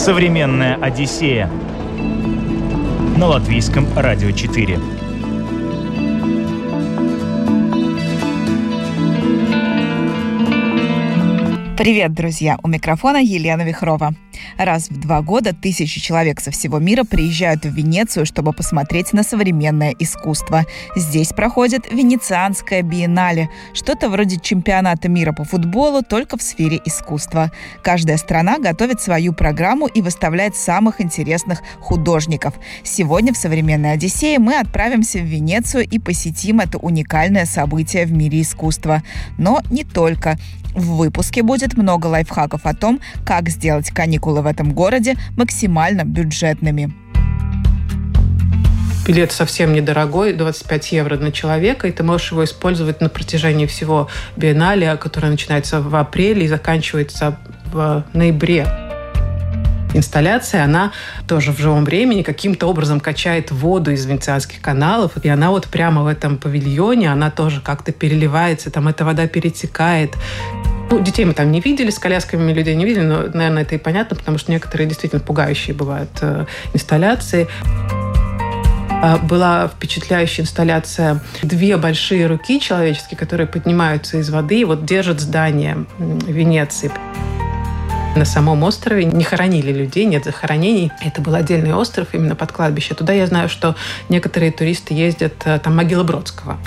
Современная Одиссея на латвийском радио 4. Привет, друзья! У микрофона Елена Вихрова. Раз в два года тысячи человек со всего мира приезжают в Венецию, чтобы посмотреть на современное искусство. Здесь проходит Венецианская биеннале, что-то вроде чемпионата мира по футболу, только в сфере искусства. Каждая страна готовит свою программу и выставляет самых интересных художников. Сегодня в «Современной Одиссее» мы отправимся в Венецию и посетим это уникальное событие в мире искусства. Но не только. В выпуске будет много лайфхаков о том, как сделать каникулы в этом городе максимально бюджетными. Билет совсем недорогой, 25 евро на человека, и ты можешь его использовать на протяжении всего биеннале, которое начинается в апреле и заканчивается в ноябре инсталляция, она тоже в живом времени каким-то образом качает воду из венецианских каналов, и она вот прямо в этом павильоне, она тоже как-то переливается, там эта вода перетекает. Ну, детей мы там не видели, с колясками людей не видели, но, наверное, это и понятно, потому что некоторые действительно пугающие бывают э, инсталляции а, была впечатляющая инсталляция. Две большие руки человеческие, которые поднимаются из воды и вот держат здание Венеции. На самом острове не хоронили людей, нет захоронений. Это был отдельный остров именно под кладбище. Туда я знаю, что некоторые туристы ездят, э, там могила Бродского.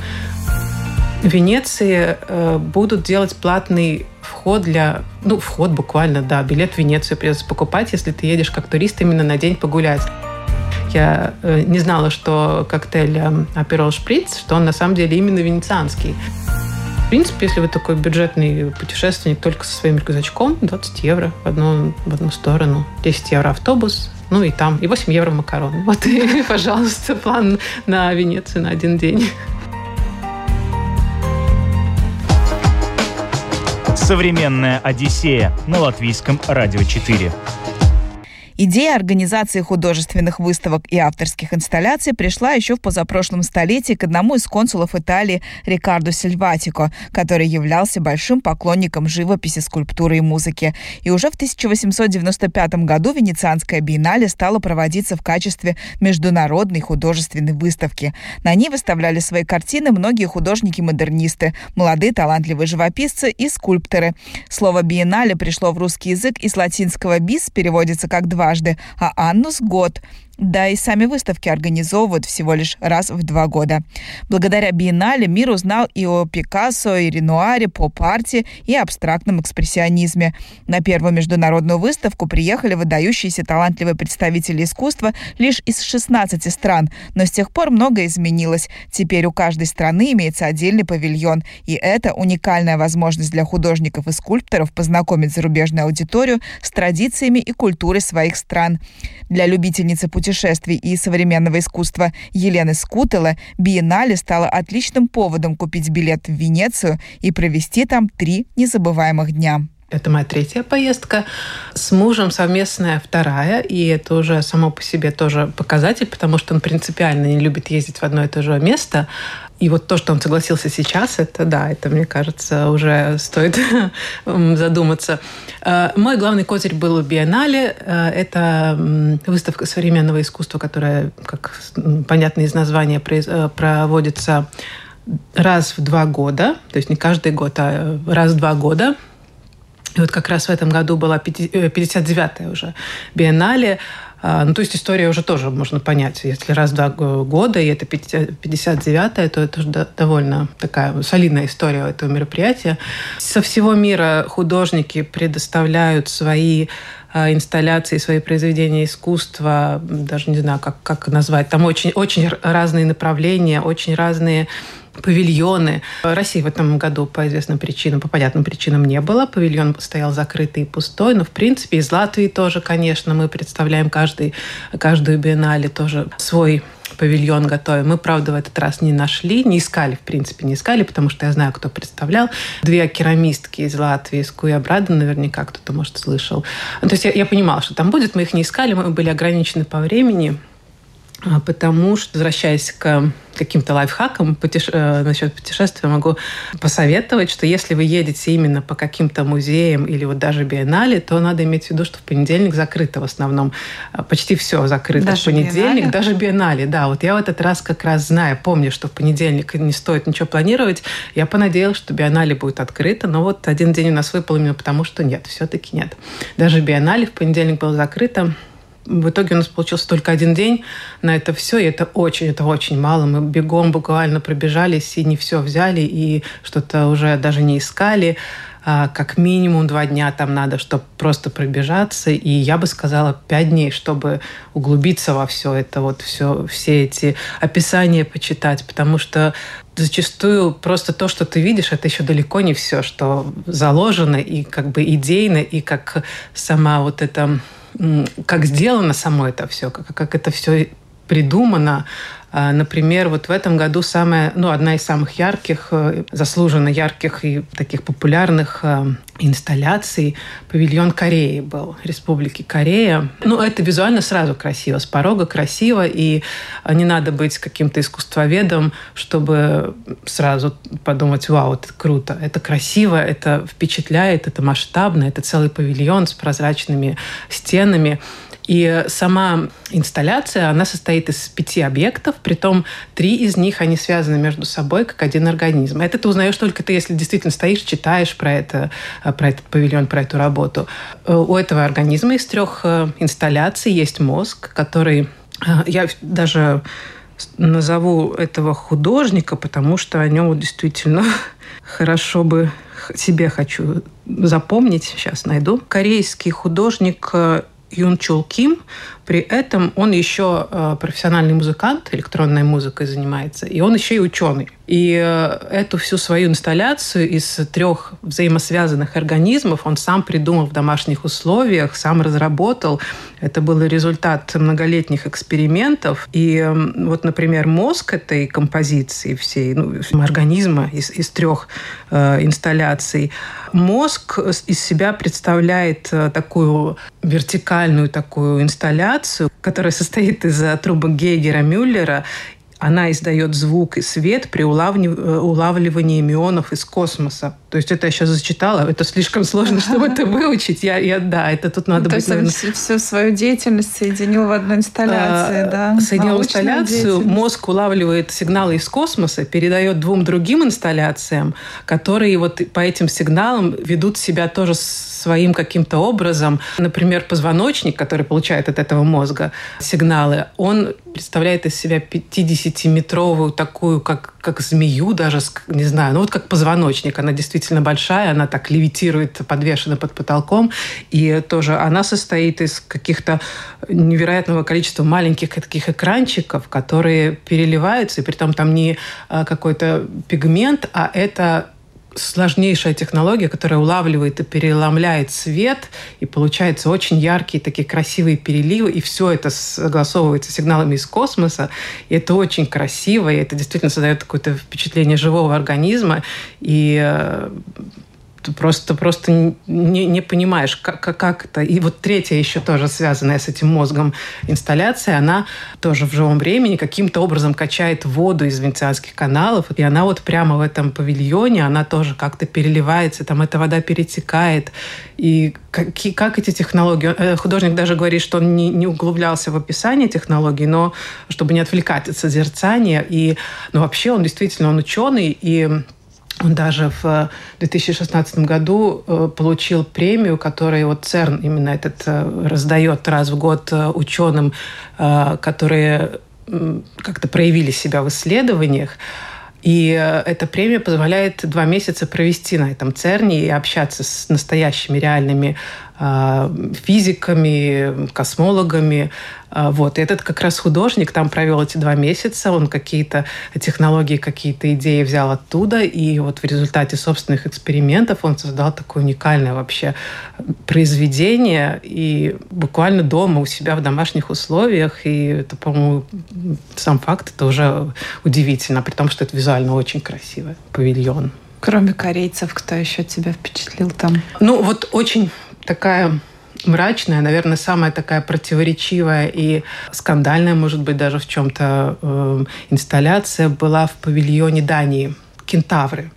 В Венеции э, будут делать платный вход для... Ну, вход буквально, да. Билет в Венецию придется покупать, если ты едешь как турист именно на день погулять. Я э, не знала, что коктейль Аперол Шприц, что он на самом деле именно венецианский принципе, если вы такой бюджетный путешественник только со своим рюкзачком, 20 евро в одну, в одну сторону, 10 евро автобус, ну и там, и 8 евро макароны. Вот и, пожалуйста, план на Венецию на один день. Современная Одиссея на латвийском радио 4. Идея организации художественных выставок и авторских инсталляций пришла еще в позапрошлом столетии к одному из консулов Италии Рикардо Сильватико, который являлся большим поклонником живописи, скульптуры и музыки. И уже в 1895 году Венецианская биеннале стала проводиться в качестве международной художественной выставки. На ней выставляли свои картины многие художники-модернисты, молодые талантливые живописцы и скульпторы. Слово «биеннале» пришло в русский язык из латинского «бис», переводится как «два», дважды, а Аннус – год. Да и сами выставки организовывают всего лишь раз в два года. Благодаря биеннале мир узнал и о Пикассо, и Ренуаре, поп-арте и абстрактном экспрессионизме. На первую международную выставку приехали выдающиеся талантливые представители искусства лишь из 16 стран, но с тех пор многое изменилось. Теперь у каждой страны имеется отдельный павильон, и это уникальная возможность для художников и скульпторов познакомить зарубежную аудиторию с традициями и культурой своих стран. Для любительницы путешествий путешествий и современного искусства Елены Скутела биеннале стало отличным поводом купить билет в Венецию и провести там три незабываемых дня. Это моя третья поездка. С мужем совместная вторая, и это уже само по себе тоже показатель, потому что он принципиально не любит ездить в одно и то же место. И вот то, что он согласился сейчас, это да, это, мне кажется, уже стоит задуматься. Э, мой главный козырь был в Биеннале. Э, это выставка современного искусства, которая, как понятно из названия, э, проводится раз в два года, то есть не каждый год, а раз в два года. И вот как раз в этом году была 59-я уже биеннале. А, ну, то есть история уже тоже можно понять. Если раз в два года, и это 59-е, то это уже довольно такая солидная история этого мероприятия. Со всего мира художники предоставляют свои а, инсталляции, свои произведения искусства, даже не знаю, как, как назвать. Там очень, очень разные направления, очень разные павильоны. России в этом году по известным причинам, по понятным причинам не было. Павильон стоял закрытый и пустой, но в принципе из Латвии тоже, конечно, мы представляем каждый, каждую биеннале тоже свой павильон готовим. Мы, правда, в этот раз не нашли, не искали, в принципе, не искали, потому что я знаю, кто представлял. Две керамистки из Латвии, из Куябрада, наверняка кто-то, может, слышал. То есть я, я понимала, что там будет, мы их не искали, мы были ограничены по времени. А, потому что, возвращаясь к каким-то лайфхакам путеше... Э, насчет путешествия, могу посоветовать, что если вы едете именно по каким-то музеям или вот даже биеннале, то надо иметь в виду, что в понедельник закрыто в основном. А, почти все закрыто даже в понедельник, биеннале? даже биеннале. Да, вот я в этот раз как раз знаю, помню, что в понедельник не стоит ничего планировать. Я понадеялась, что биеннале будет открыто, но вот один день у нас выпал именно потому, что нет, все-таки нет. Даже биеннале в понедельник было закрыто. В итоге у нас получился только один день на это все, и это очень, это очень мало. Мы бегом буквально пробежались и не все взяли, и что-то уже даже не искали. А, как минимум два дня там надо, чтобы просто пробежаться. И я бы сказала пять дней, чтобы углубиться во все это, вот все, все эти описания почитать, потому что зачастую просто то, что ты видишь, это еще далеко не все, что заложено и как бы идейно, и как сама вот эта как сделано само это все, как, как это все придумано. А, например, вот в этом году самая, ну, одна из самых ярких, э, заслуженно ярких и таких популярных э, инсталляций павильон Кореи был, Республики Корея. Ну, это визуально сразу красиво, с порога красиво, и не надо быть каким-то искусствоведом, чтобы сразу подумать, вау, это круто, это красиво, это впечатляет, это масштабно, это целый павильон с прозрачными стенами. И сама инсталляция, она состоит из пяти объектов, притом три из них, они связаны между собой как один организм. Это ты узнаешь только ты, если действительно стоишь, читаешь про, это, про этот павильон, про эту работу. Э, у этого организма из трех э, инсталляций есть мозг, который... Э, я даже назову этого художника, потому что о нем действительно хорошо бы себе хочу запомнить. Сейчас найду. Корейский художник Юн Чул Ким. При этом он еще э, профессиональный музыкант, электронной музыкой занимается, и он еще и ученый. И э, эту всю свою инсталляцию из трех взаимосвязанных организмов он сам придумал в домашних условиях, сам разработал. Это был результат многолетних экспериментов. И вот, например, мозг этой композиции всей, ну, организма из, из трех э, инсталляций, мозг из себя представляет э, такую вертикальную такую инсталляцию, которая состоит из трубок Гейгера-Мюллера она издает звук и свет при э, улавливании мионов из космоса. То есть это я сейчас зачитала, это слишком сложно, чтобы это выучить. Я, я, да, это тут надо То быть... То есть наверное... всю свою деятельность соединил в одной инсталляции, а, да? Соединил инсталляцию, мозг улавливает сигналы из космоса, передает двум другим инсталляциям, которые вот по этим сигналам ведут себя тоже своим каким-то образом. Например, позвоночник, который получает от этого мозга сигналы, он представляет из себя 50-метровую такую, как, как змею даже, не знаю, ну вот как позвоночник. Она действительно большая, она так левитирует, подвешена под потолком. И тоже она состоит из каких-то невероятного количества маленьких таких экранчиков, которые переливаются, и при том там не а, какой-то пигмент, а это сложнейшая технология, которая улавливает и переломляет свет, и получается очень яркие такие красивые переливы, и все это согласовывается сигналами из космоса, и это очень красиво, и это действительно создает какое-то впечатление живого организма, и э, просто, просто не, не понимаешь, как, как это. И вот третья еще тоже связанная с этим мозгом инсталляция, она тоже в живом времени каким-то образом качает воду из венецианских каналов, и она вот прямо в этом павильоне, она тоже как-то переливается, там эта вода перетекает. И как, как эти технологии... Э, художник даже говорит, что он не, не углублялся в описание технологий, но чтобы не отвлекать от созерцания. И, ну, вообще он действительно, он ученый, и он даже в 2016 году э, получил премию, которую вот ЦЕРН именно этот э, раздает раз в год э, ученым, которые как-то проявили себя в исследованиях. И эта премия позволяет два месяца провести на этом ЦЕРНе и общаться с настоящими реальными физиками, космологами, а, вот. И этот как раз художник там провел эти два месяца, он какие-то технологии, какие-то идеи взял оттуда, и вот в результате собственных экспериментов он создал такое уникальное вообще произведение, и буквально дома у себя в домашних условиях, и это, по-моему, сам факт, это уже удивительно, при том, что это визуально очень красивый павильон. Кроме корейцев, кто еще тебя впечатлил там? Ну, вот очень такая мрачная, наверное, самая такая противоречивая и скандальная, может быть, даже в чем-то э, инсталляция была в павильоне Дании «Кентавры».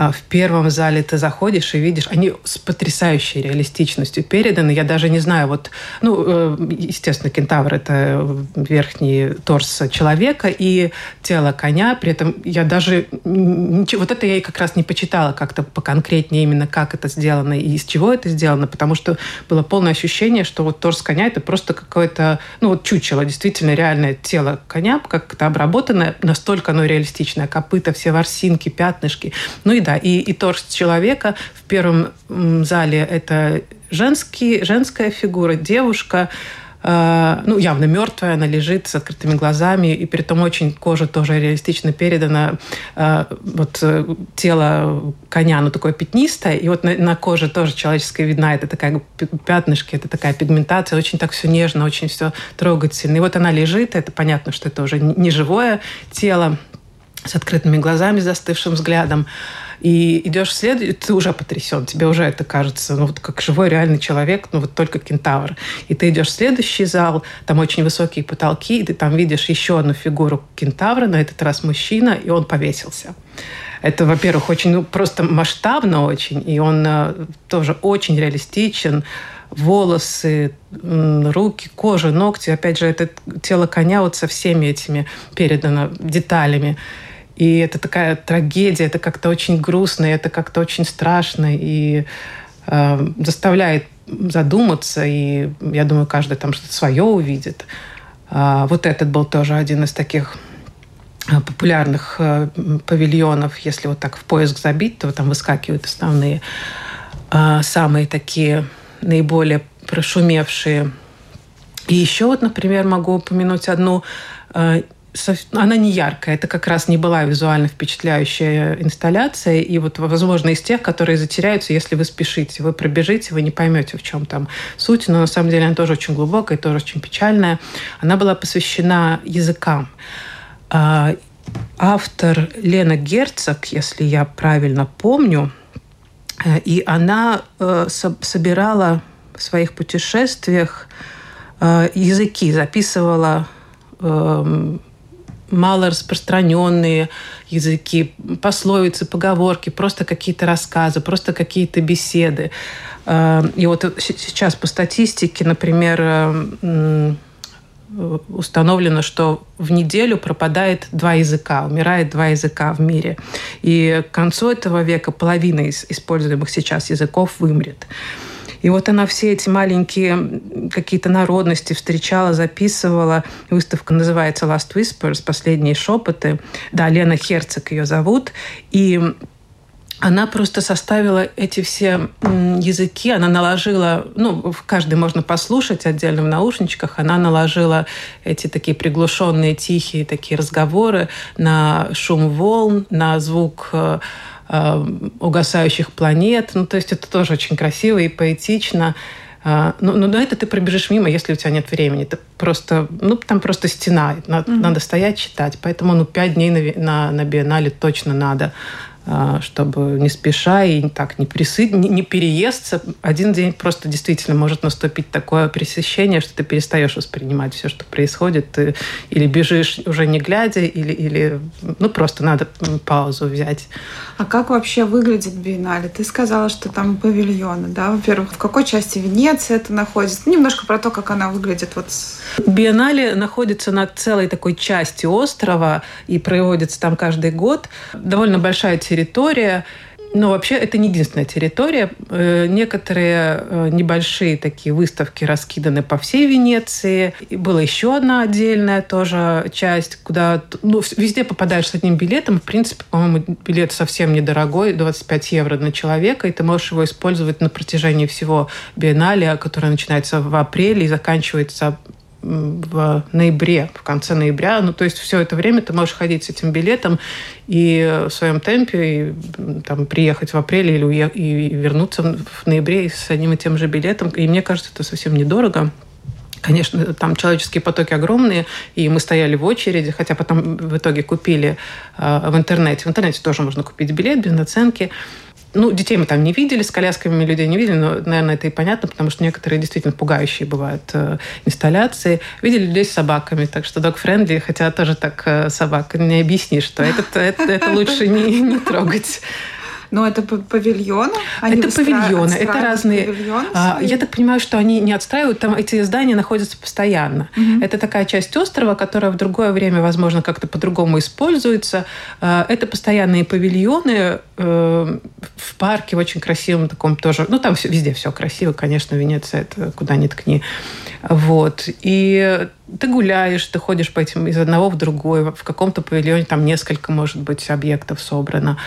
А, в первом зале ты заходишь и видишь, они с потрясающей реалистичностью переданы. Я даже не знаю, вот, ну, э, естественно, кентавр – это верхний торс человека и тело коня. При этом я даже ничего, вот это я и как раз не почитала как-то поконкретнее именно, как это сделано и из чего это сделано, потому что было полное ощущение, что вот торс коня – это просто какое-то, ну, вот чучело, действительно реальное тело коня, как-то обработанное, настолько оно реалистичное, копыта, все ворсинки, пятнышки. Ну и да, и, и торс человека в первом зале это женский, женская фигура, девушка, э, ну, явно мертвая, она лежит с открытыми глазами, и при этом очень кожа тоже реалистично передана. Э, вот э, тело коня, оно такое пятнистое, и вот на, на коже тоже человеческая видна, это такая пятнышки, это такая пигментация, очень так все нежно, очень все трогательно. И вот она лежит, это понятно, что это уже не живое тело, с открытыми глазами, застывшим взглядом и идешь вслед, ты уже потрясен, тебе уже это кажется, ну вот как живой реальный человек, ну вот только кентавр. И ты идешь в следующий зал, там очень высокие потолки, и ты там видишь еще одну фигуру кентавра, на этот раз мужчина, и он повесился. Это, во-первых, очень ну, просто масштабно очень, и он э, тоже очень реалистичен. Волосы, руки, кожа, ногти. Опять же, это тело коня вот со всеми этими передано деталями. И это такая трагедия, это как-то очень грустно, это как-то очень страшно и э, заставляет задуматься. И я думаю, каждый там что-то свое увидит. А, вот этот был тоже один из таких э, популярных э, павильонов. Если вот так в поиск забить, то там выскакивают основные, э, самые такие наиболее прошумевшие. И еще вот, например, могу упомянуть одну она не яркая, это как раз не была визуально впечатляющая инсталляция, и вот, возможно, из тех, которые затеряются, если вы спешите. Вы пробежите, вы не поймете, в чем там суть, но на самом деле она тоже очень глубокая, тоже очень печальная. Она была посвящена языкам. А, автор Лена Герцог, если я правильно помню, э, и она э, собирала в своих путешествиях э, языки, записывала малораспространенные языки, пословицы, поговорки, просто какие-то рассказы, просто какие-то беседы. Э, и вот сейчас по статистике, например, э, установлено, что в неделю пропадает два языка, умирает два языка в мире. И к концу этого века половина из используемых сейчас языков вымрет. И вот она все эти маленькие какие-то народности встречала, записывала. Выставка называется Last Whispers, «Последние шепоты». Да, Лена Херцог ее зовут. И она просто составила эти все языки, она наложила, ну, в каждый можно послушать отдельно в наушничках, она наложила эти такие приглушенные, тихие такие разговоры на шум волн, на звук э, угасающих планет. Ну, то есть это тоже очень красиво и поэтично. Э, ну, ну, это ты пробежишь мимо, если у тебя нет времени. Это просто, ну, там просто стена. Надо, mm-hmm. надо стоять, читать. Поэтому, ну, пять дней на, на, на биеннале точно надо. А, чтобы не спеша и так не, присыт, не, переесться. Один день просто действительно может наступить такое пресыщение, что ты перестаешь воспринимать все, что происходит. Ты или бежишь уже не глядя, или, или ну, просто надо паузу взять. А как вообще выглядит биеннале? Ты сказала, что там павильоны, да? Во-первых, в какой части Венеции это находится? Немножко про то, как она выглядит. Вот. Биеннале находится на целой такой части острова и проводится там каждый год. Довольно большая территория. Но вообще это не единственная территория. Э, некоторые э, небольшие такие выставки раскиданы по всей Венеции. И была еще одна отдельная тоже часть, куда ну, везде попадаешь с одним билетом. В принципе, по-моему, билет совсем недорогой, 25 евро на человека, и ты можешь его использовать на протяжении всего биеннале, которое начинается в апреле и заканчивается в ноябре, в конце ноября. Ну, то есть все это время ты можешь ходить с этим билетом и в своем темпе и, там, приехать в апреле или уех- и вернуться в ноябре с одним и тем же билетом. И мне кажется, это совсем недорого. Конечно, там человеческие потоки огромные, и мы стояли в очереди, хотя потом в итоге купили э, в интернете. В интернете тоже можно купить билет без наценки. Ну, детей мы там не видели, с колясками мы людей не видели, но, наверное, это и понятно, потому что некоторые действительно пугающие бывают э, инсталляции. Видели людей с собаками, так что dog-friendly, хотя тоже так э, собак не объяснишь, что это, это, это лучше не, не трогать. Но это павильоны? Они это павильоны, это разные. Павильон а, я так понимаю, что они не отстраивают, там эти здания находятся постоянно. Угу. Это такая часть острова, которая в другое время, возможно, как-то по-другому используется. А, это постоянные павильоны э, в парке, в очень красивом таком тоже. Ну, там все, везде все красиво, конечно, Венеция, это куда ни ткни. Вот. И ты гуляешь, ты ходишь по этим из одного в другой, в каком-то павильоне там несколько, может быть, объектов собрано.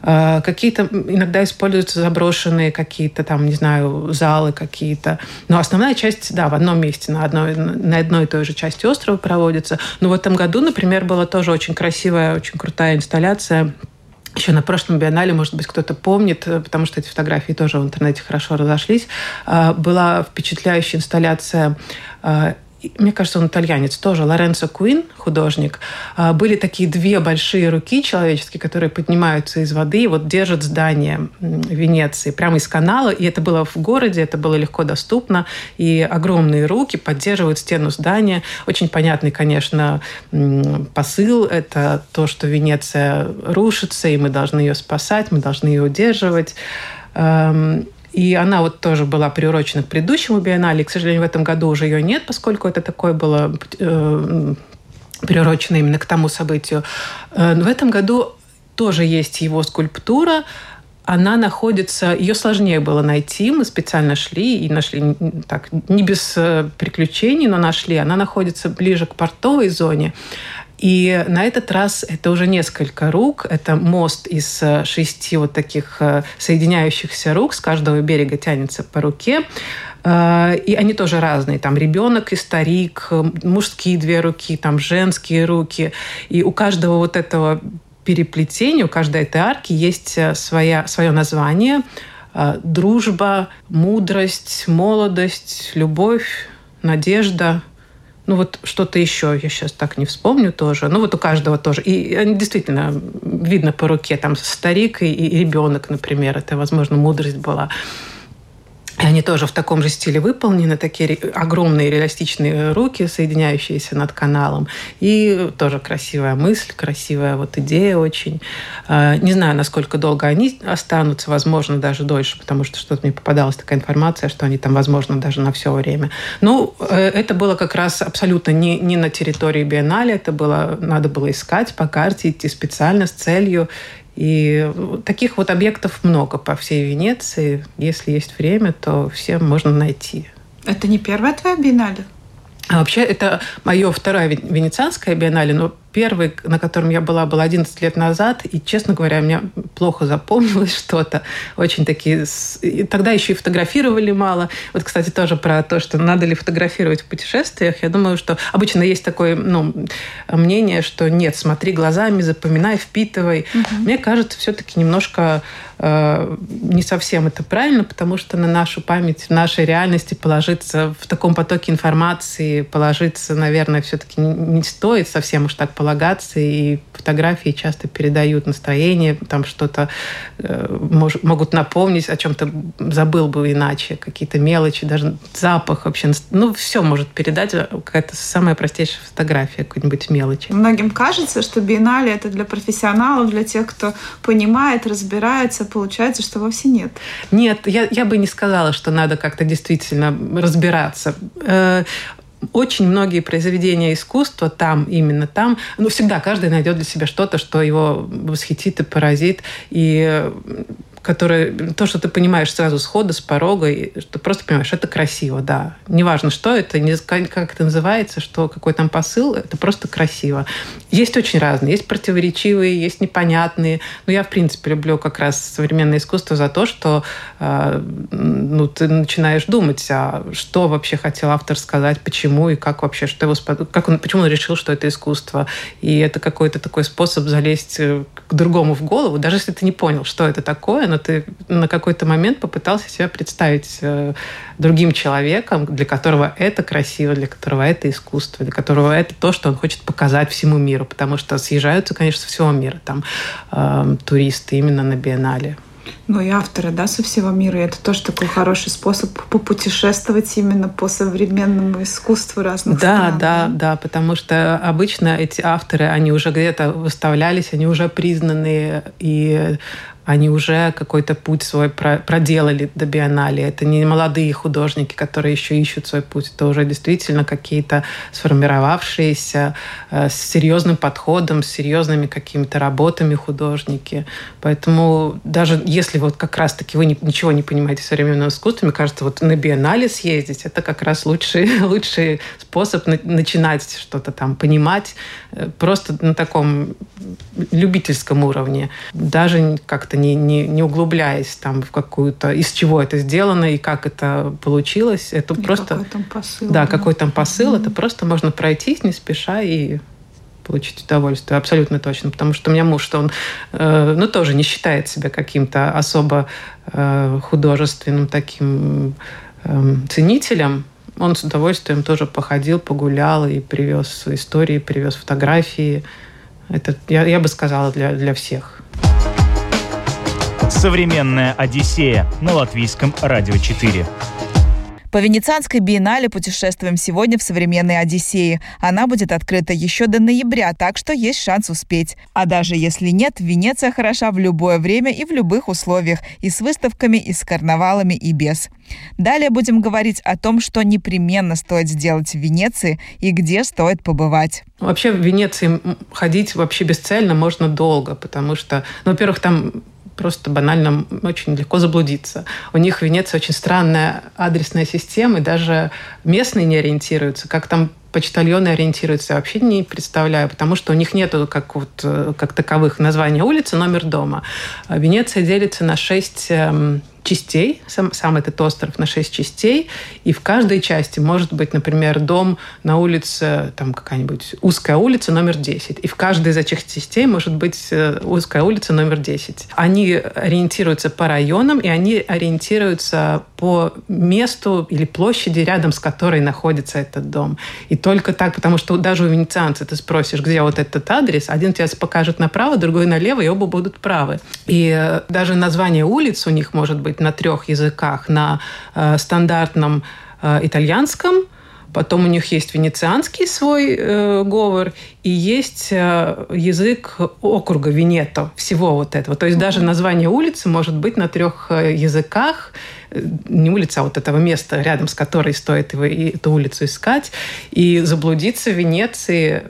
А, какие-то иногда используются заброшенные какие-то там, не знаю, залы какие-то. Но основная часть, да, в одном месте, на одной, на одной и той же части острова проводится. Но в этом году, например, была тоже очень красивая, очень крутая инсталляция еще на прошлом биеннале, может быть, кто-то помнит, потому что эти фотографии тоже в интернете хорошо разошлись, а, была впечатляющая инсталляция а, мне кажется, он итальянец тоже, Лоренцо Куин, художник, а, были такие две большие руки человеческие, которые поднимаются из воды и вот держат здание Венеции прямо из канала. И это было в городе, это было легко доступно. И огромные руки поддерживают стену здания. Очень понятный, конечно, посыл. Это то, что Венеция рушится, и мы должны ее спасать, мы должны ее удерживать. И она вот тоже была приурочена к предыдущему биеннале. И, к сожалению, в этом году уже ее нет, поскольку это такое было э, приурочено именно к тому событию. Э, но в этом году тоже есть его скульптура. Она находится... Ее сложнее было найти. Мы специально шли и нашли так, не без э, приключений, но нашли. Она находится ближе к портовой зоне. И на этот раз это уже несколько рук. Это мост из э, шести вот таких э, соединяющихся рук. С каждого берега тянется по руке. Э, и они тоже разные. Там ребенок и старик, мужские две руки, там женские руки. И у каждого вот этого переплетения, у каждой этой арки есть своя, свое название. Дружба, мудрость, молодость, любовь, надежда – ну вот что-то еще, я сейчас так не вспомню тоже. Ну вот у каждого тоже. И они действительно видно по руке, там старик и, и ребенок, например, это, возможно, мудрость была. И они тоже в таком же стиле выполнены, такие огромные реалистичные руки, соединяющиеся над каналом. И тоже красивая мысль, красивая вот идея очень. А, не знаю, насколько долго они останутся, возможно, даже дольше, потому что что-то мне попадалась такая информация, что они там, возможно, даже на все время. Ну, э, это было как раз абсолютно не, не на территории Биеннале, это было, надо было искать по карте, идти специально с целью и таких вот объектов много по всей Венеции. Если есть время, то все можно найти. Это не первая твоя биеннале? А вообще, это мое второе венецианское биеннале, но Первый, на котором я была, был 11 лет назад, и, честно говоря, мне плохо запомнилось что-то. Очень такие... И тогда еще и фотографировали мало. Вот, кстати, тоже про то, что надо ли фотографировать в путешествиях. Я думаю, что обычно есть такое ну, мнение, что нет, смотри глазами, запоминай, впитывай. Угу. Мне кажется, все-таки немножко э, не совсем это правильно, потому что на нашу память, в нашей реальности положиться в таком потоке информации, положиться, наверное, все-таки не стоит совсем уж так полагаться, и фотографии часто передают настроение, там что-то э, мож, могут напомнить, о чем-то забыл бы иначе, какие-то мелочи, даже запах вообще. Ну, все может передать э, какая-то самая простейшая фотография какой-нибудь мелочи. Многим кажется, что биеннале это для профессионалов, для тех, кто понимает, разбирается, получается, что вовсе нет. Нет, я, я бы не сказала, что надо как-то действительно разбираться. Очень многие произведения искусства там, именно там, ну, всегда каждый найдет для себя что-то, что его восхитит и поразит. И которое, то, что ты понимаешь сразу схода, с порога, и что просто понимаешь, это красиво, да. Неважно, что это, не, как это называется, что какой там посыл, это просто красиво. Есть очень разные, есть противоречивые, есть непонятные. Но я, в принципе, люблю как раз современное искусство за то, что э, ну, ты начинаешь думать, а что вообще хотел автор сказать, почему и как вообще, что его, как он, почему он решил, что это искусство. И это какой-то такой способ залезть э, к другому в голову, даже если ты не понял, что это такое, но ты на какой-то момент попытался себя представить э, другим человеком, для которого это красиво, для которого это искусство, для которого это то, что он хочет показать всему миру, потому что съезжаются, конечно, со всего мира там э, туристы именно на биеннале. Ну и авторы, да, со всего мира. И это тоже такой хороший способ попутешествовать именно по современному искусству разных да, стран. Да, да, да, потому что обычно эти авторы, они уже где-то выставлялись, они уже признанные, и они уже какой-то путь свой проделали до биеннале. Это не молодые художники, которые еще ищут свой путь. Это уже действительно какие-то сформировавшиеся э, с серьезным подходом, с серьезными какими-то работами художники. Поэтому даже если вот как раз-таки вы ничего не понимаете в современном искусстве, мне кажется, вот на биеннале съездить, это как раз лучший, лучший способ начинать что-то там понимать э, просто на таком любительском уровне. Даже как-то не, не, не углубляясь там в какую-то, из чего это сделано и как это получилось. Это и просто... Какой там посыл. Да, да. какой там посыл. Mm-hmm. Это просто можно пройтись не спеша и получить удовольствие, абсолютно точно. Потому что у меня муж, что он, э, ну, тоже не считает себя каким-то особо э, художественным таким э, ценителем. Он с удовольствием тоже походил, погулял и привез истории, привез фотографии. Это, я, я бы сказала, для, для всех. Современная Одиссея на латвийском радио 4. По Венецианской биеннале путешествуем сегодня в современной Одиссее. Она будет открыта еще до ноября, так что есть шанс успеть. А даже если нет, Венеция хороша в любое время и в любых условиях, и с выставками, и с карнавалами, и без. Далее будем говорить о том, что непременно стоит сделать в Венеции и где стоит побывать. Вообще в Венеции ходить вообще бесцельно можно долго, потому что, ну, во-первых, там просто банально очень легко заблудиться. У них в Венеции очень странная адресная система, и даже местные не ориентируются. Как там почтальоны ориентируются, я вообще не представляю, потому что у них нету как, вот, э, как таковых названия улицы, номер дома. Венеция делится на шесть эм, частей, сам, сам этот остров на шесть частей, и в каждой части может быть, например, дом на улице, там какая-нибудь узкая улица номер 10, и в каждой из этих частей может быть э, узкая улица номер 10. Они ориентируются по районам, и они ориентируются по месту или площади, рядом с которой находится этот дом. И только так, потому что даже у венецианца ты спросишь, где вот этот адрес, один тебе покажет направо, другой налево, и оба будут правы. И э, даже название улиц у них может быть на трех языках. На э, стандартном э, итальянском, Потом у них есть венецианский свой э, говор и есть э, язык округа Венето, всего вот этого. То есть mm-hmm. даже название улицы может быть на трех э, языках, не улица, а вот этого места, рядом с которой стоит его, и эту улицу искать. И заблудиться в Венеции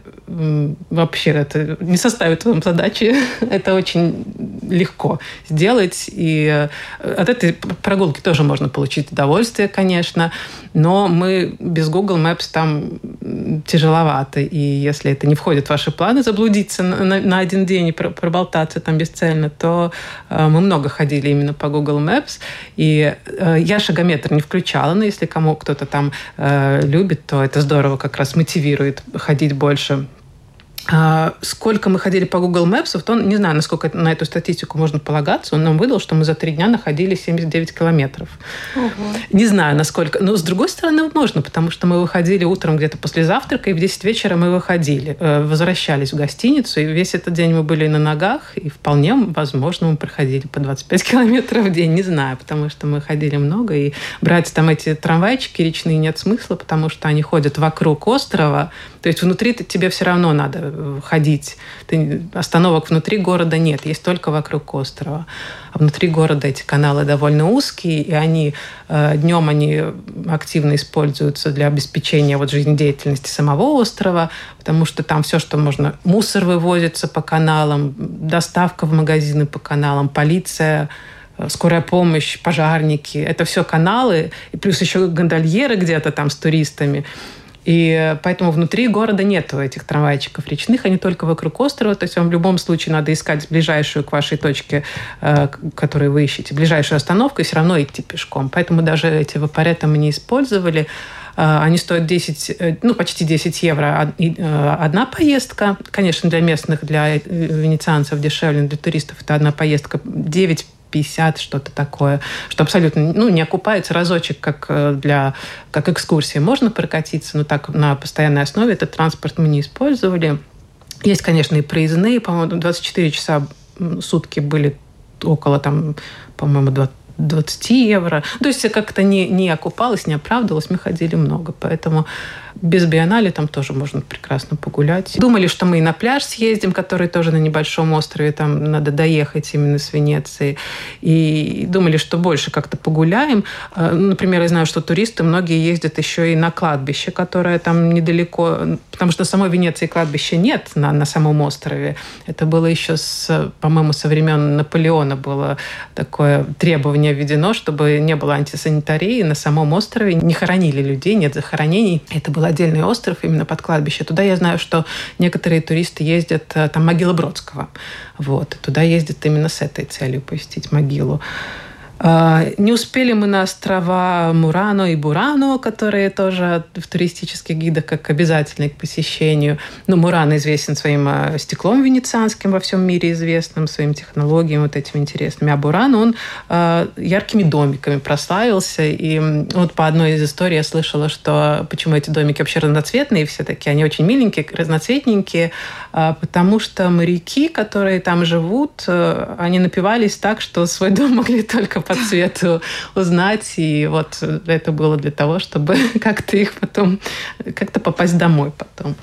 вообще это не составит вам задачи. это очень легко сделать. И э, от этой прогулки тоже можно получить удовольствие, конечно. Но мы без Google Maps там тяжеловато. И если это не входит в ваши планы, заблудиться на, на один день и проболтаться там бесцельно, то э, мы много ходили именно по Google Maps. И Э, я шагометр не включала, но если кому кто-то там э, любит, то это здорово как раз мотивирует ходить больше сколько мы ходили по Google Maps, то не знаю, насколько на эту статистику можно полагаться. Он нам выдал, что мы за три дня находили 79 километров. Ого. Не знаю, насколько. Но с другой стороны, можно, потому что мы выходили утром где-то после завтрака, и в 10 вечера мы выходили, э, возвращались в гостиницу, и весь этот день мы были на ногах, и вполне возможно мы проходили по 25 километров в день. Не знаю, потому что мы ходили много, и брать там эти трамвайчики речные нет смысла, потому что они ходят вокруг острова, то есть внутри тебе все равно надо ходить. Ты, остановок внутри города нет, есть только вокруг острова. А внутри города эти каналы довольно узкие, и они э, днем они активно используются для обеспечения вот жизнедеятельности самого острова, потому что там все, что можно, мусор вывозится по каналам, доставка в магазины по каналам, полиция э, скорая помощь, пожарники. Это все каналы, и плюс еще гондольеры где-то там с туристами. И поэтому внутри города нет этих трамвайчиков речных, они только вокруг острова. То есть вам в любом случае надо искать ближайшую к вашей точке, э, которую вы ищете, ближайшую остановку, и все равно идти пешком. Поэтому даже эти вапореты мы не использовали. Э, они стоят 10, э, ну, почти 10 евро одна поездка. Конечно, для местных, для венецианцев дешевле, для туристов это одна поездка 9 50, что-то такое, что абсолютно ну, не окупается разочек, как э, для как экскурсии. Можно прокатиться, но так на постоянной основе этот транспорт мы не использовали. Есть, конечно, и проездные, по-моему, 24 часа сутки были около там, по-моему, 20 20 евро. То есть как-то не, не окупалось, не оправдывалось. Мы ходили много. Поэтому без биеннале там тоже можно прекрасно погулять. Думали, что мы и на пляж съездим, который тоже на небольшом острове, там надо доехать именно с Венеции. И думали, что больше как-то погуляем. А, например, я знаю, что туристы многие ездят еще и на кладбище, которое там недалеко, потому что самой Венеции кладбища нет на, на самом острове. Это было еще, с, по-моему, со времен Наполеона было такое требование введено, чтобы не было антисанитарии на самом острове, не хоронили людей, нет захоронений. Это было отдельный остров именно под кладбище. Туда я знаю, что некоторые туристы ездят, э, там могила Бродского. Вот. Туда ездят именно с этой целью посетить могилу. А, не успели мы на острова Мурано и Бурано, которые тоже в туристических гидах как обязательные к посещению. Но ну, Мурано известен своим а, стеклом венецианским во всем мире известным, своим технологиям вот этими интересными. А Бурано, он а, яркими домиками прославился. И вот по одной из историй я слышала, что почему эти домики вообще разноцветные все такие, они очень миленькие, разноцветненькие, потому что моряки, которые там живут, они напивались так, что свой дом могли только по цвету узнать. И вот это было для того, чтобы как-то их потом, как-то попасть домой потом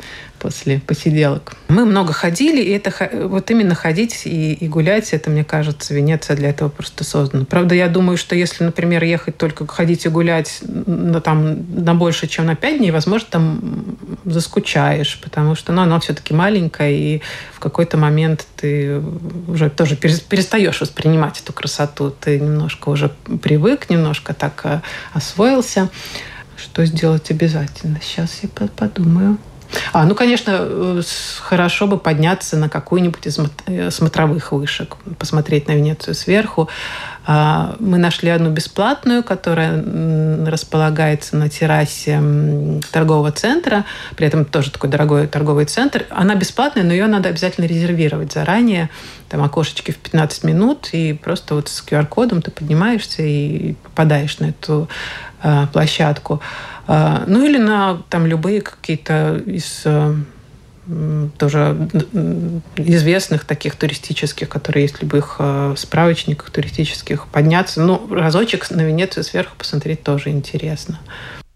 после посиделок. Мы много ходили, и это вот именно ходить и, и гулять, это, мне кажется, Венеция для этого просто создана. Правда, я думаю, что если, например, ехать только ходить и гулять ну, там, на больше, чем на пять дней, возможно, там заскучаешь, потому что ну, она все-таки маленькая, и в какой-то момент ты уже тоже перестаешь воспринимать эту красоту. Ты немножко уже привык, немножко так э, освоился. Что сделать обязательно? Сейчас я подумаю. А, ну, конечно, э, хорошо бы подняться на какую-нибудь из э, смотровых вышек, посмотреть на Венецию сверху. А, мы нашли одну бесплатную, которая располагается на террасе торгового центра. При этом тоже такой дорогой торговый центр. Она бесплатная, но ее надо обязательно резервировать заранее. Там окошечки в 15 минут, и просто вот с QR-кодом ты поднимаешься и попадаешь на эту а, площадку. А, ну или на там любые какие-то из э, тоже известных таких туристических, которые есть в любых э, справочниках туристических, подняться. Ну, разочек на Венецию сверху посмотреть тоже интересно.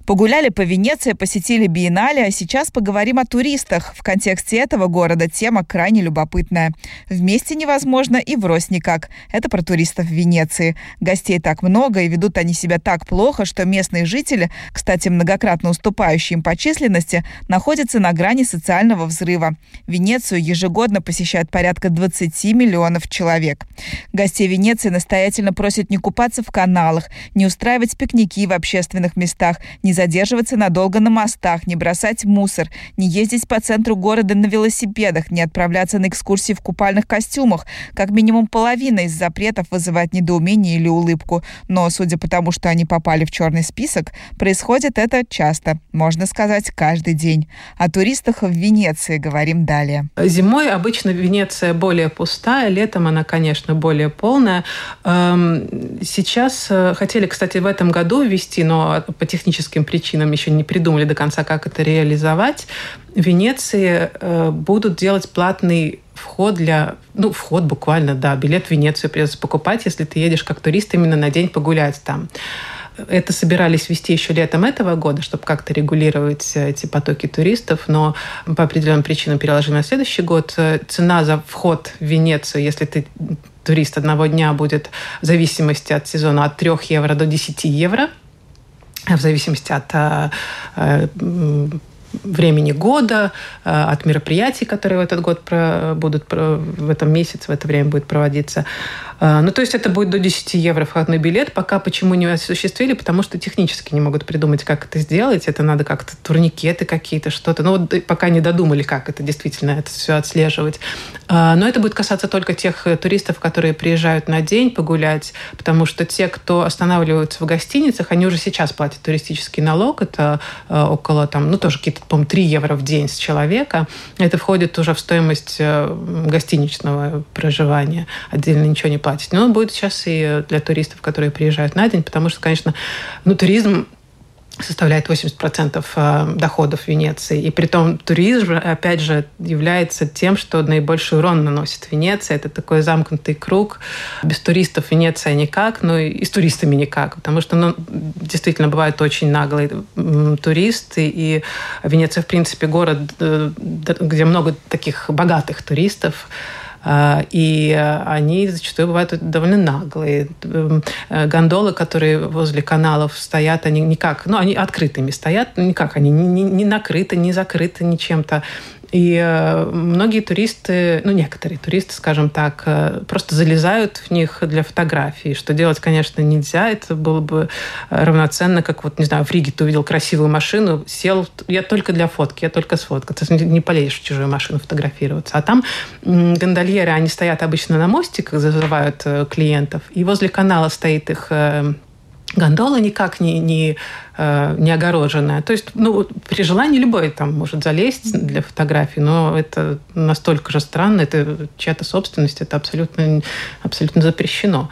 Погуляли по Венеции, посетили биеннале, а сейчас поговорим о туристах. В контексте этого города тема крайне любопытная. Вместе невозможно и врозь никак. Это про туристов Венеции. Гостей так много, и ведут они себя так плохо, что местные жители, кстати, многократно уступающие им по численности, находятся на грани социального взрыва. Венецию ежегодно посещают порядка 20 миллионов человек. Гостей Венеции настоятельно просят не купаться в каналах, не устраивать пикники в общественных местах, не задерживаться надолго на мостах, не бросать мусор, не ездить по центру города на велосипедах, не отправляться на экскурсии в купальных костюмах. Как минимум половина из запретов вызывает недоумение или улыбку. Но, судя по тому, что они попали в черный список, происходит это часто, можно сказать, каждый день. О туристах в Венеции говорим далее. Зимой обычно Венеция более пустая, летом она, конечно, более полная. Эм, сейчас э, хотели, кстати, в этом году ввести, но по техническим причинам еще не придумали до конца, как это реализовать, в Венеции э, будут делать платный вход для... Ну, вход буквально, да. Билет в Венецию придется покупать, если ты едешь как турист именно на день погулять там. Это собирались вести еще летом этого года, чтобы как-то регулировать эти потоки туристов, но по определенным причинам переложили на следующий год. Цена за вход в Венецию, если ты турист одного дня, будет в зависимости от сезона от 3 евро до 10 евро в зависимости от э, э, времени года, э, от мероприятий, которые в этот год будут в этом месяце, в это время будет проводиться. А, ну, то есть это будет до 10 евро входной билет. Пока почему не осуществили? Потому что технически не могут придумать, как это сделать. Это надо как-то турникеты какие-то, что-то. Ну, вот пока не додумали, как это действительно это все отслеживать. А, но это будет касаться только тех э, туристов, которые приезжают на день погулять, потому что те, кто останавливаются в гостиницах, они уже сейчас платят туристический налог. Это э, около, там, ну, тоже какие-то, по-моему, 3 евро в день с человека. Это входит уже в стоимость э, гостиничного проживания. Отдельно ничего не платить. Но он будет сейчас и для туристов, которые приезжают на день, потому что, конечно, ну, туризм составляет 80% э, доходов Венеции. И при том туризм, опять же, является тем, что наибольший урон наносит Венеция. Это такой замкнутый круг. Без туристов Венеция никак, но и с туристами никак. Потому что ну, действительно бывают очень наглые туристы. И Венеция, в принципе, город, э, где много таких богатых туристов. А, и они зачастую бывают довольно наглые. Эм, э, гондолы, которые возле каналов стоят, они никак, ну, они открытыми стоят, никак они не, не накрыты, не закрыты ничем-то. И э, многие туристы, ну некоторые туристы, скажем так, э, просто залезают в них для фотографии, что делать, конечно, нельзя. Это было бы равноценно, как вот, не знаю, в Риге ты увидел красивую машину, сел, я только для фотки, я только сфоткаться. Не полезешь в чужую машину фотографироваться. А там гондольеры, они стоят обычно на мостиках, зазывают э, клиентов, и возле канала стоит их гондола никак не, не, э, не огороженная. То есть, ну, при желании любой там может залезть для фотографии, но это настолько же странно, это чья-то собственность, это абсолютно, абсолютно запрещено.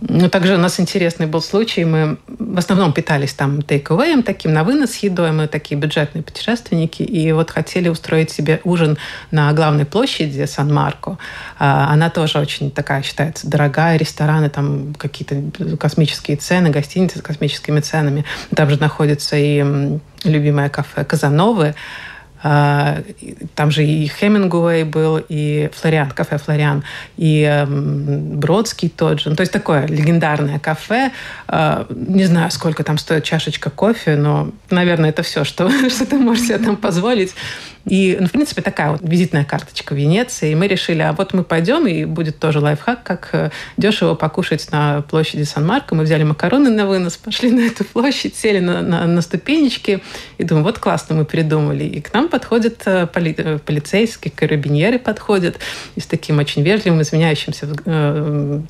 Ну, также у нас интересный был случай. Мы в основном питались там тейк-эвэем, таким на вынос едой. Мы такие бюджетные путешественники. И вот хотели устроить себе ужин на главной площади Сан-Марко. А, она тоже очень такая считается дорогая. Рестораны, там какие-то космические цены, гостиницы с космическими ценами. Там же находится и любимое кафе Казановы. А, там же и Хемингуэй был, и Флориан, кафе Флориан, и эм, Бродский тот же. Ну, то есть такое легендарное кафе. А, не знаю, сколько там стоит чашечка кофе, но, наверное, это все, что, что ты можешь себе там позволить. И, ну, в принципе, такая вот визитная карточка Венеции. И мы решили, а вот мы пойдем, и будет тоже лайфхак, как э, дешево покушать на площади Сан-Марко. Мы взяли макароны на вынос, пошли на эту площадь, сели на, на, на ступенечки, и думаю, вот классно мы придумали. И к нам подходят э, поли, э, полицейские, карабиньеры подходят, и с таким очень вежливым, извиняющимся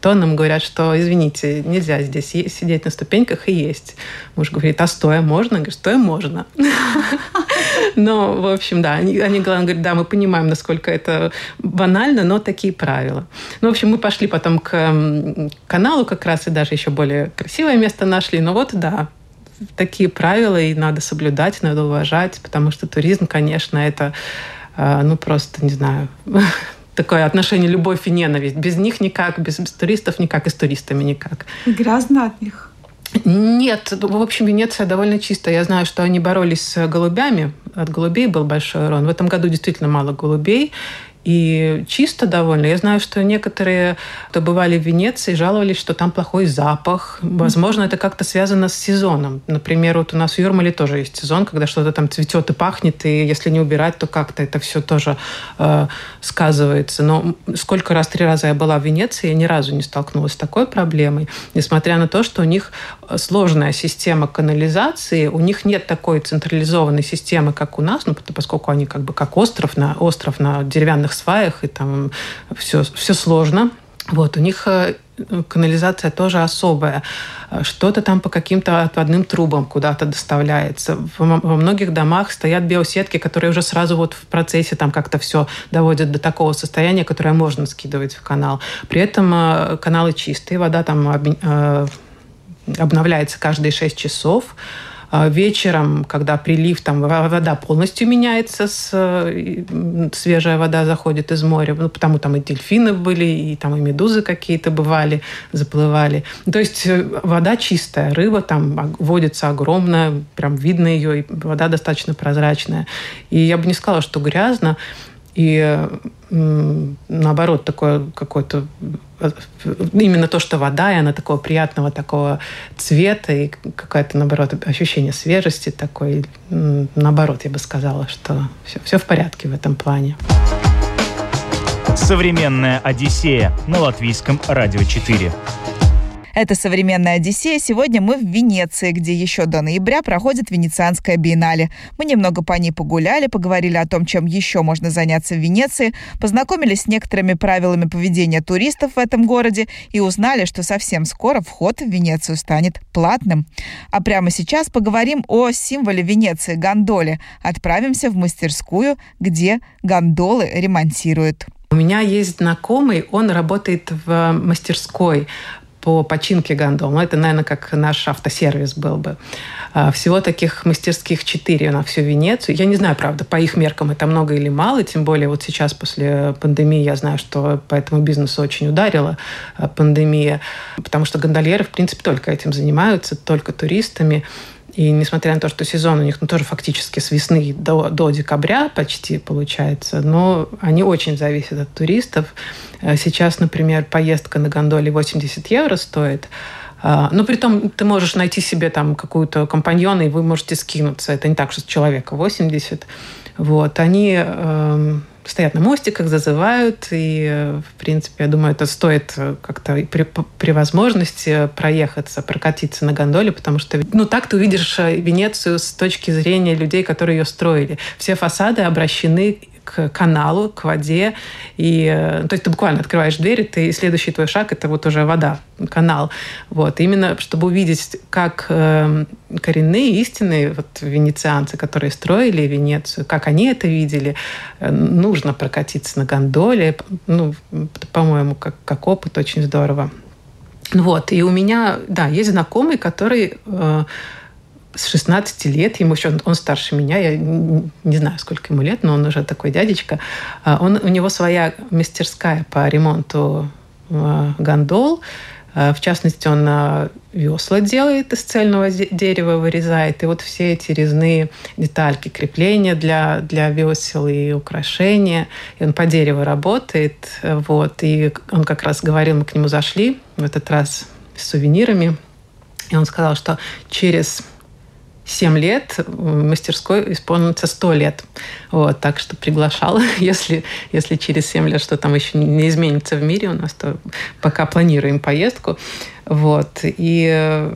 тоном говорят, что, извините, нельзя здесь сидеть на ступеньках и есть. Муж говорит, а стоя можно? Я говорю, стоя можно. Но, в общем, да, они, они говорят, да, мы понимаем, насколько это банально, но такие правила. Ну, в общем, мы пошли потом к каналу как раз и даже еще более красивое место нашли. Но вот, да, такие правила и надо соблюдать, надо уважать, потому что туризм, конечно, это, э, ну, просто, не знаю, такое отношение любовь и ненависть. Без них никак, без, без туристов никак, и с туристами никак. Грязно от них. Нет, в общем, Венеция довольно чистая. Я знаю, что они боролись с голубями. От голубей был большой урон. В этом году действительно мало голубей и чисто довольно. Я знаю, что некоторые, кто бывали в Венеции, жаловались, что там плохой запах. Возможно, это как-то связано с сезоном. Например, вот у нас в Юрмале тоже есть сезон, когда что-то там цветет и пахнет, и если не убирать, то как-то это все тоже э, сказывается. Но сколько раз, три раза я была в Венеции, я ни разу не столкнулась с такой проблемой, несмотря на то, что у них сложная система канализации, у них нет такой централизованной системы, как у нас, ну, поскольку они как бы как остров на, остров на деревянных сваях, и там все, все сложно. Вот, у них э, канализация тоже особая. Что-то там по каким-то отводным трубам куда-то доставляется. Во многих домах стоят биосетки, которые уже сразу вот в процессе там как-то все доводят до такого состояния, которое можно скидывать в канал. При этом э, каналы чистые, вода там э, обновляется каждые 6 часов. А вечером, когда прилив, там вода полностью меняется, с, свежая вода заходит из моря, ну, потому там и дельфины были, и там и медузы какие-то бывали, заплывали. То есть э, вода чистая, рыба там водится огромная, прям видно ее, и вода достаточно прозрачная. И я бы не сказала, что грязно, и наоборот, такое какое-то именно то, что вода, и она такого приятного такого цвета, и какое-то, наоборот, ощущение свежести такой. Наоборот, я бы сказала, что все, все в порядке в этом плане. Современная Одиссея на латвийском радио 4. Это «Современная Одиссея». Сегодня мы в Венеции, где еще до ноября проходит Венецианская биеннале. Мы немного по ней погуляли, поговорили о том, чем еще можно заняться в Венеции, познакомились с некоторыми правилами поведения туристов в этом городе и узнали, что совсем скоро вход в Венецию станет платным. А прямо сейчас поговорим о символе Венеции – гондоле. Отправимся в мастерскую, где гондолы ремонтируют. У меня есть знакомый, он работает в мастерской по починке гондол. Ну, это, наверное, как наш автосервис был бы. А, всего таких мастерских четыре на всю Венецию. Я не знаю, правда, по их меркам это много или мало, тем более вот сейчас после пандемии я знаю, что по этому бизнесу очень ударила а, пандемия, потому что гондольеры, в принципе, только этим занимаются, только туристами. И несмотря на то, что сезон у них ну, тоже фактически с весны до, до декабря почти получается, но они очень зависят от туристов. Э, сейчас, например, поездка на гондоле 80 евро стоит, а, но при том ты можешь найти себе там какую-то компаньона, и вы можете скинуться. Это не так, что человека 80. Вот. Они э, стоят на мостиках, зазывают, и, в принципе, я думаю, это стоит как-то при, при возможности проехаться, прокатиться на гондоле, потому что, ну, так ты увидишь Венецию с точки зрения людей, которые ее строили. Все фасады обращены к каналу, к воде. И, э, то есть ты буквально открываешь дверь, ты, следующий твой шаг – это вот уже вода, канал. Вот. Именно чтобы увидеть, как э, коренные, истинные вот, венецианцы, которые строили Венецию, как они это видели, э, нужно прокатиться на гондоле. Ну, по-моему, как, как опыт очень здорово. Вот. И у меня, да, есть знакомый, который с 16 лет, ему еще, он старше меня, я не знаю, сколько ему лет, но он уже такой дядечка. А, он, у него своя мастерская по ремонту а, гондол. А, в частности, он весла делает из цельного дерева, вырезает. И вот все эти резные детальки, крепления для, для весел и украшения. И он по дереву работает. Вот. И он как раз говорил, мы к нему зашли в этот раз с сувенирами. И он сказал, что через 7 лет, мастерской исполнится 100 лет. Вот, так что приглашала, если, если через 7 лет что там еще не изменится в мире у нас, то пока планируем поездку. Вот. И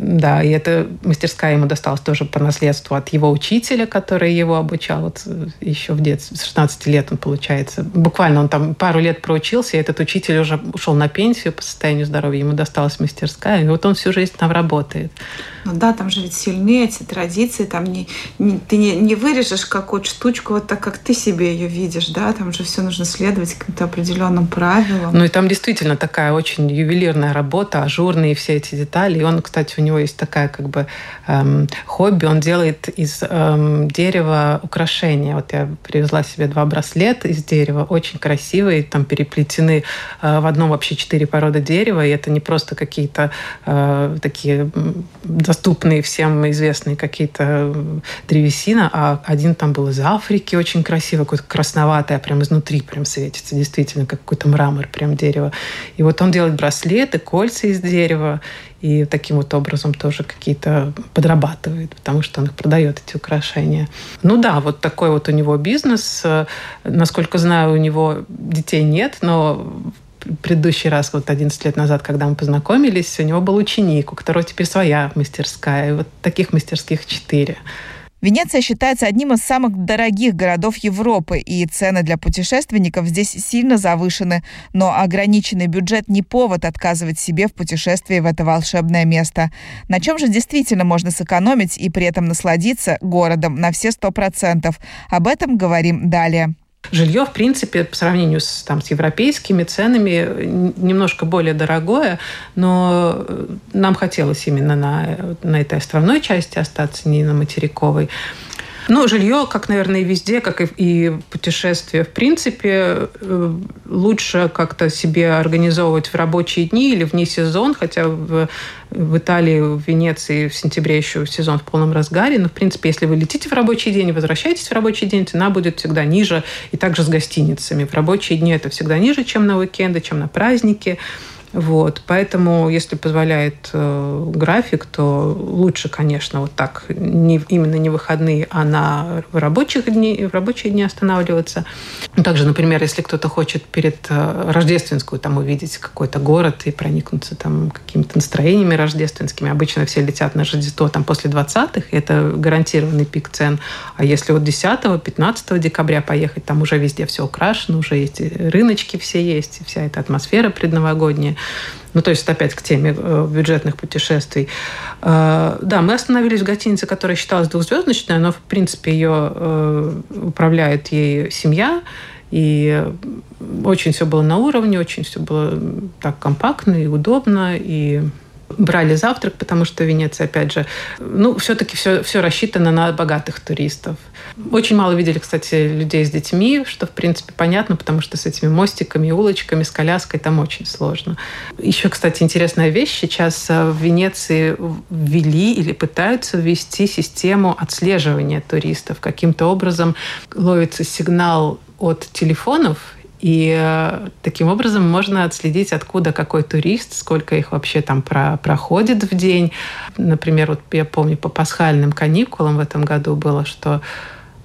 да, и эта мастерская ему досталась тоже по наследству от его учителя, который его обучал вот еще в детстве, с 16 лет он, получается. Буквально он там пару лет проучился, и этот учитель уже ушел на пенсию по состоянию здоровья, ему досталась мастерская, и вот он всю жизнь там работает. Ну да, там же ведь сильные эти традиции, там не, не, ты не, не вырежешь какую-то штучку вот так, как ты себе ее видишь, да, там же все нужно следовать каким-то определенным правилам. Ну и там действительно такая очень ювелирная работа, ажурные все эти детали. И он, кстати, у него есть такая как бы эм, хобби, он делает из эм, дерева украшения. Вот я привезла себе два браслета из дерева, очень красивые, там переплетены э, в одном вообще четыре породы дерева, и это не просто какие-то э, такие доступные всем известные какие-то древесина, а один там был из Африки, очень красивый, какой-то красноватый, а прям изнутри прям светится, действительно, как какой-то мрамор, прям дерево. И вот он делает браслеты, кольца из дерева, и таким вот образом тоже какие-то подрабатывает, потому что он их продает, эти украшения. Ну да, вот такой вот у него бизнес. Насколько знаю, у него детей нет, но предыдущий раз, вот 11 лет назад, когда мы познакомились, у него был ученик, у которого теперь своя мастерская. И вот таких мастерских четыре. Венеция считается одним из самых дорогих городов Европы, и цены для путешественников здесь сильно завышены. Но ограниченный бюджет не повод отказывать себе в путешествии в это волшебное место. На чем же действительно можно сэкономить и при этом насладиться городом на все сто процентов? Об этом говорим далее. Жилье, в принципе, по сравнению с, там, с европейскими ценами, немножко более дорогое, но э, нам хотелось именно на, на этой островной части остаться, не на материковой. Ну, жилье, как, наверное, и везде, как и, и путешествие, в принципе, э, лучше как-то себе организовывать в рабочие дни или вне сезон, хотя в, в Италии, в Венеции в сентябре еще сезон в полном разгаре. Но, в принципе, если вы летите в рабочий день и возвращаетесь в рабочий день, цена будет всегда ниже. И также с гостиницами. В рабочие дни это всегда ниже, чем на уикенды, чем на праздники. Вот, поэтому, если позволяет э, график, то лучше, конечно, вот так, не, именно не выходные, а на рабочих дни, в рабочие дни останавливаться. Ну, также, например, если кто-то хочет перед э, рождественскую там увидеть какой-то город и проникнуться там какими-то настроениями рождественскими, обычно все летят на Рождество там после 20-х, это гарантированный пик цен. А если вот 10-15 декабря поехать, там уже везде все украшено, уже эти рыночки все есть, вся эта атмосфера предновогодняя. Ну, то есть, опять к теме э, бюджетных путешествий. Э, да, мы остановились в гостинице, которая считалась двухзвездочной, но, в принципе, ее э, управляет ей семья. И очень все было на уровне, очень все было так компактно и удобно, и брали завтрак, потому что Венеция, опять же, ну, все-таки все, все рассчитано на богатых туристов. Очень мало видели, кстати, людей с детьми, что, в принципе, понятно, потому что с этими мостиками, улочками, с коляской там очень сложно. Еще, кстати, интересная вещь. Сейчас э, в Венеции ввели или пытаются ввести систему отслеживания туристов. Каким-то образом ловится сигнал от телефонов и э, таким образом можно отследить, откуда какой турист, сколько их вообще там про, проходит в день. Например, вот я помню, по пасхальным каникулам в этом году было, что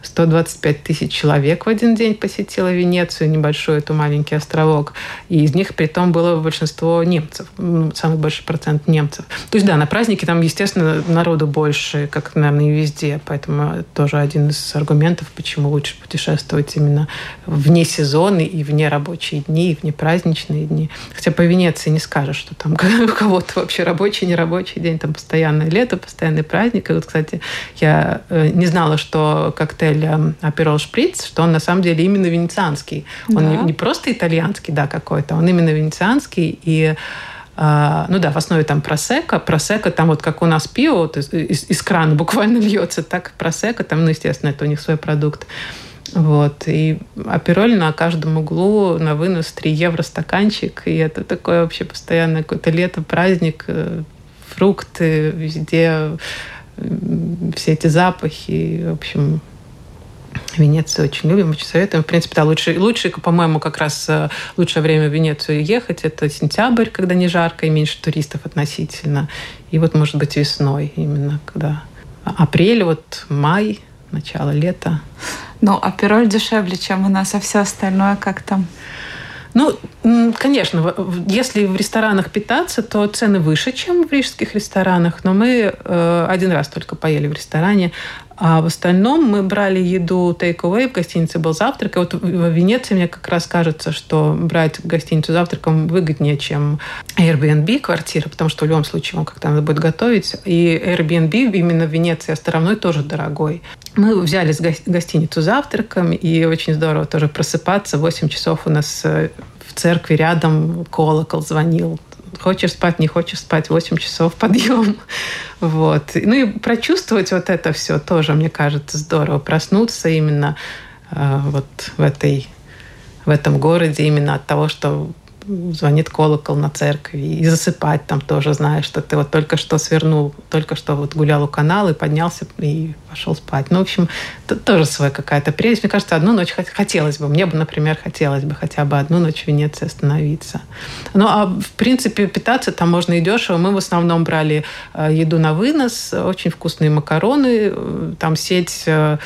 125 тысяч человек в один день посетило Венецию, небольшой это маленький островок. И из них при том было большинство немцев, самый большой процент немцев. То есть да, на праздники там, естественно, народу больше, как, наверное, и везде. Поэтому тоже один из аргументов, почему лучше путешествовать именно вне сезона и вне рабочие дни, и вне праздничные дни. Хотя по Венеции не скажешь, что там у кого-то вообще рабочий, нерабочий день, там постоянное лето, постоянный праздник. И вот, кстати, я э, не знала, что коктейль коктейль Аперол Шприц, что он на самом деле именно венецианский. Он не, не просто итальянский, да, какой-то, он именно венецианский. И Uh, ну да, в основе там просека. Просека там вот как у нас пиво вот из, из, из крана буквально льется, так просека там, ну, естественно, это у них свой продукт. Вот. И апероль на каждом углу на вынос 3 евро стаканчик. И это такое вообще постоянное какое-то лето, праздник, э, фрукты везде, все эти запахи. В общем, Венецию очень любим, очень советуем. В принципе, да, лучше, лучше по-моему, как раз э, лучшее время в Венецию ехать – это сентябрь, когда не жарко и меньше туристов относительно. И вот, может быть, весной именно, когда апрель, вот май, начало лета. Ну, а пироль дешевле, чем у нас, а все остальное как там? Ну, конечно, если в ресторанах питаться, то цены выше, чем в рижских ресторанах. Но мы э, один раз только поели в ресторане. А в остальном мы брали еду take-away, в гостинице был завтрак. И вот в Венеции мне как раз кажется, что брать гостиницу завтраком выгоднее, чем Airbnb квартира, потому что в любом случае вам как-то надо будет готовить. И Airbnb именно в Венеции островной тоже дорогой. Мы взяли гостиницу завтраком, и очень здорово тоже просыпаться. 8 часов у нас э, в церкви рядом колокол звонил хочешь спать, не хочешь спать, 8 часов подъем. Вот. Ну и прочувствовать вот это все тоже, мне кажется, здорово. Проснуться именно э, вот в этой в этом городе именно от того, что звонит колокол на церкви, и засыпать там тоже, знаешь, что ты вот только что свернул, только что вот гулял у канала и поднялся и пошел спать. Ну, в общем, это тоже своя какая-то прелесть. Мне кажется, одну ночь хотелось бы, мне бы, например, хотелось бы хотя бы одну ночь в Венеции остановиться. Ну, а в принципе питаться там можно и дешево. Мы в основном брали э, еду на вынос, очень вкусные макароны, э, там сеть э,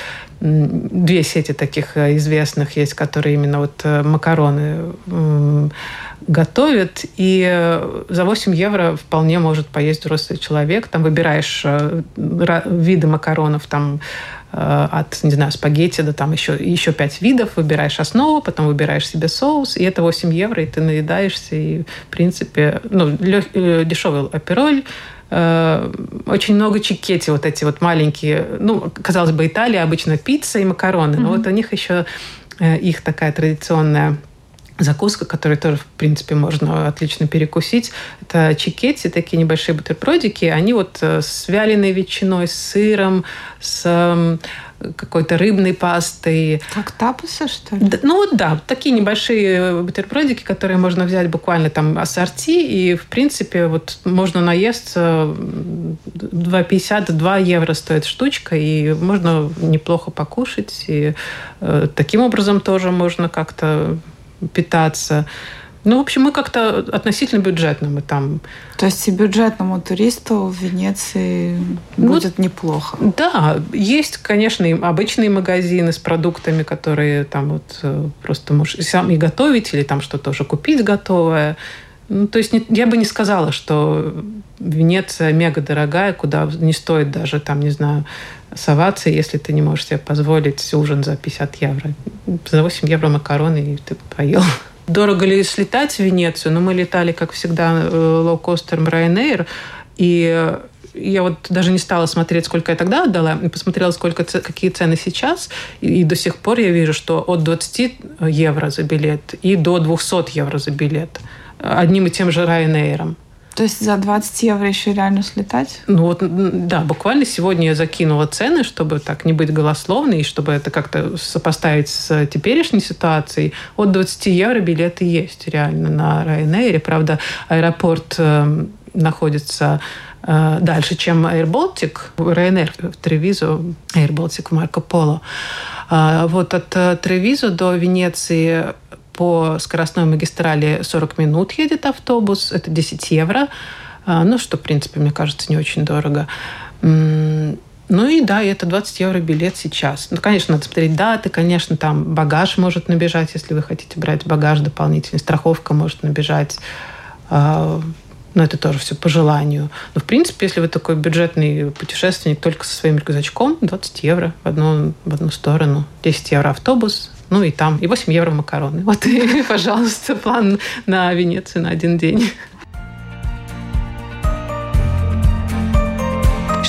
две сети таких известных есть, которые именно вот макароны готовят, и э, за 8 евро вполне может поесть взрослый человек. Там выбираешь э, виды макаронов, там э, от, не знаю, спагетти до там еще, еще 5 видов, выбираешь основу, потом выбираешь себе соус, и это 8 евро, и ты наедаешься, и, в принципе, ну, лег, дешевый апероль, очень много чикетти, вот эти вот маленькие, ну, казалось бы, Италия обычно пицца и макароны, mm-hmm. но вот у них еще их такая традиционная закуска, которую тоже, в принципе, можно отлично перекусить. Это чикетти, такие небольшие бутербродики. Они вот э, с вяленой ветчиной, с сыром, с какой-то рыбной пастой. Как тапусы, что ли? Да, ну да, такие небольшие бутербродики, которые можно взять буквально там ассорти, и в принципе вот можно наесться 2,50, 2 евро стоит штучка, и можно неплохо покушать, и э, таким образом тоже можно как-то питаться. Ну, в общем, мы как-то относительно бюджетно мы там. То есть и бюджетному туристу в Венеции ну, будет неплохо. Да, есть, конечно, и обычные магазины с продуктами, которые там вот э, просто можешь сам и готовить, или там что-то уже купить готовое. Ну, то есть я бы не сказала, что Венеция мега дорогая, куда не стоит даже там, не знаю, соваться, если ты не можешь себе позволить ужин за 50 евро. За 8 евро макароны и ты поел. Дорого ли слетать в Венецию? Но ну, мы летали, как всегда, э, лоукостером Ryanair. И я вот даже не стала смотреть, сколько я тогда отдала, и посмотрела, сколько, какие цены сейчас, и, и до сих пор я вижу, что от 20 евро за билет и до 200 евро за билет одним и тем же Ryanair. То есть за 20 евро еще реально слетать? Ну вот, да, буквально сегодня я закинула цены, чтобы так не быть голословной, и чтобы это как-то сопоставить с теперешней ситуацией. От 20 евро билеты есть реально на Ryanair. Правда, аэропорт э, находится э, дальше, чем Air Baltic, Ryanair в Тревизо, Air Baltic в Марко Поло. А вот от э, Тревизо до Венеции по скоростной магистрали 40 минут едет автобус, это 10 евро. А, ну, что, в принципе, мне кажется, не очень дорого. Ну и да, это 20 евро билет сейчас. Ну, конечно, надо смотреть даты, конечно, там багаж может набежать, если вы хотите брать багаж дополнительный, страховка может набежать. А, но это тоже все по желанию. Но, в принципе, если вы такой бюджетный путешественник только со своим рюкзачком, 20 евро в одну, в одну сторону. 10 евро автобус, ну и там, и 8 евро макароны. Вот и, пожалуйста, план на Венецию на один день.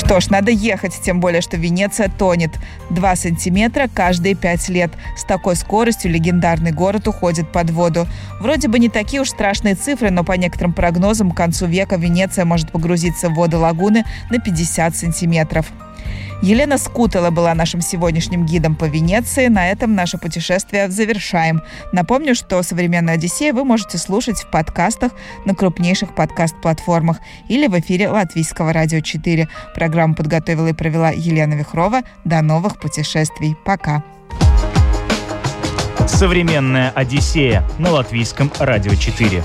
Что ж, надо ехать, тем более, что Венеция тонет. Два сантиметра каждые пять лет. С такой скоростью легендарный город уходит под воду. Вроде бы не такие уж страшные цифры, но по некоторым прогнозам к концу века Венеция может погрузиться в воды лагуны на 50 сантиметров. Елена Скутала была нашим сегодняшним гидом по Венеции. На этом наше путешествие завершаем. Напомню, что «Современную Одиссею» вы можете слушать в подкастах на крупнейших подкаст-платформах или в эфире Латвийского радио 4. Программу подготовила и провела Елена Вихрова. До новых путешествий. Пока. «Современная Одиссея» на Латвийском радио 4.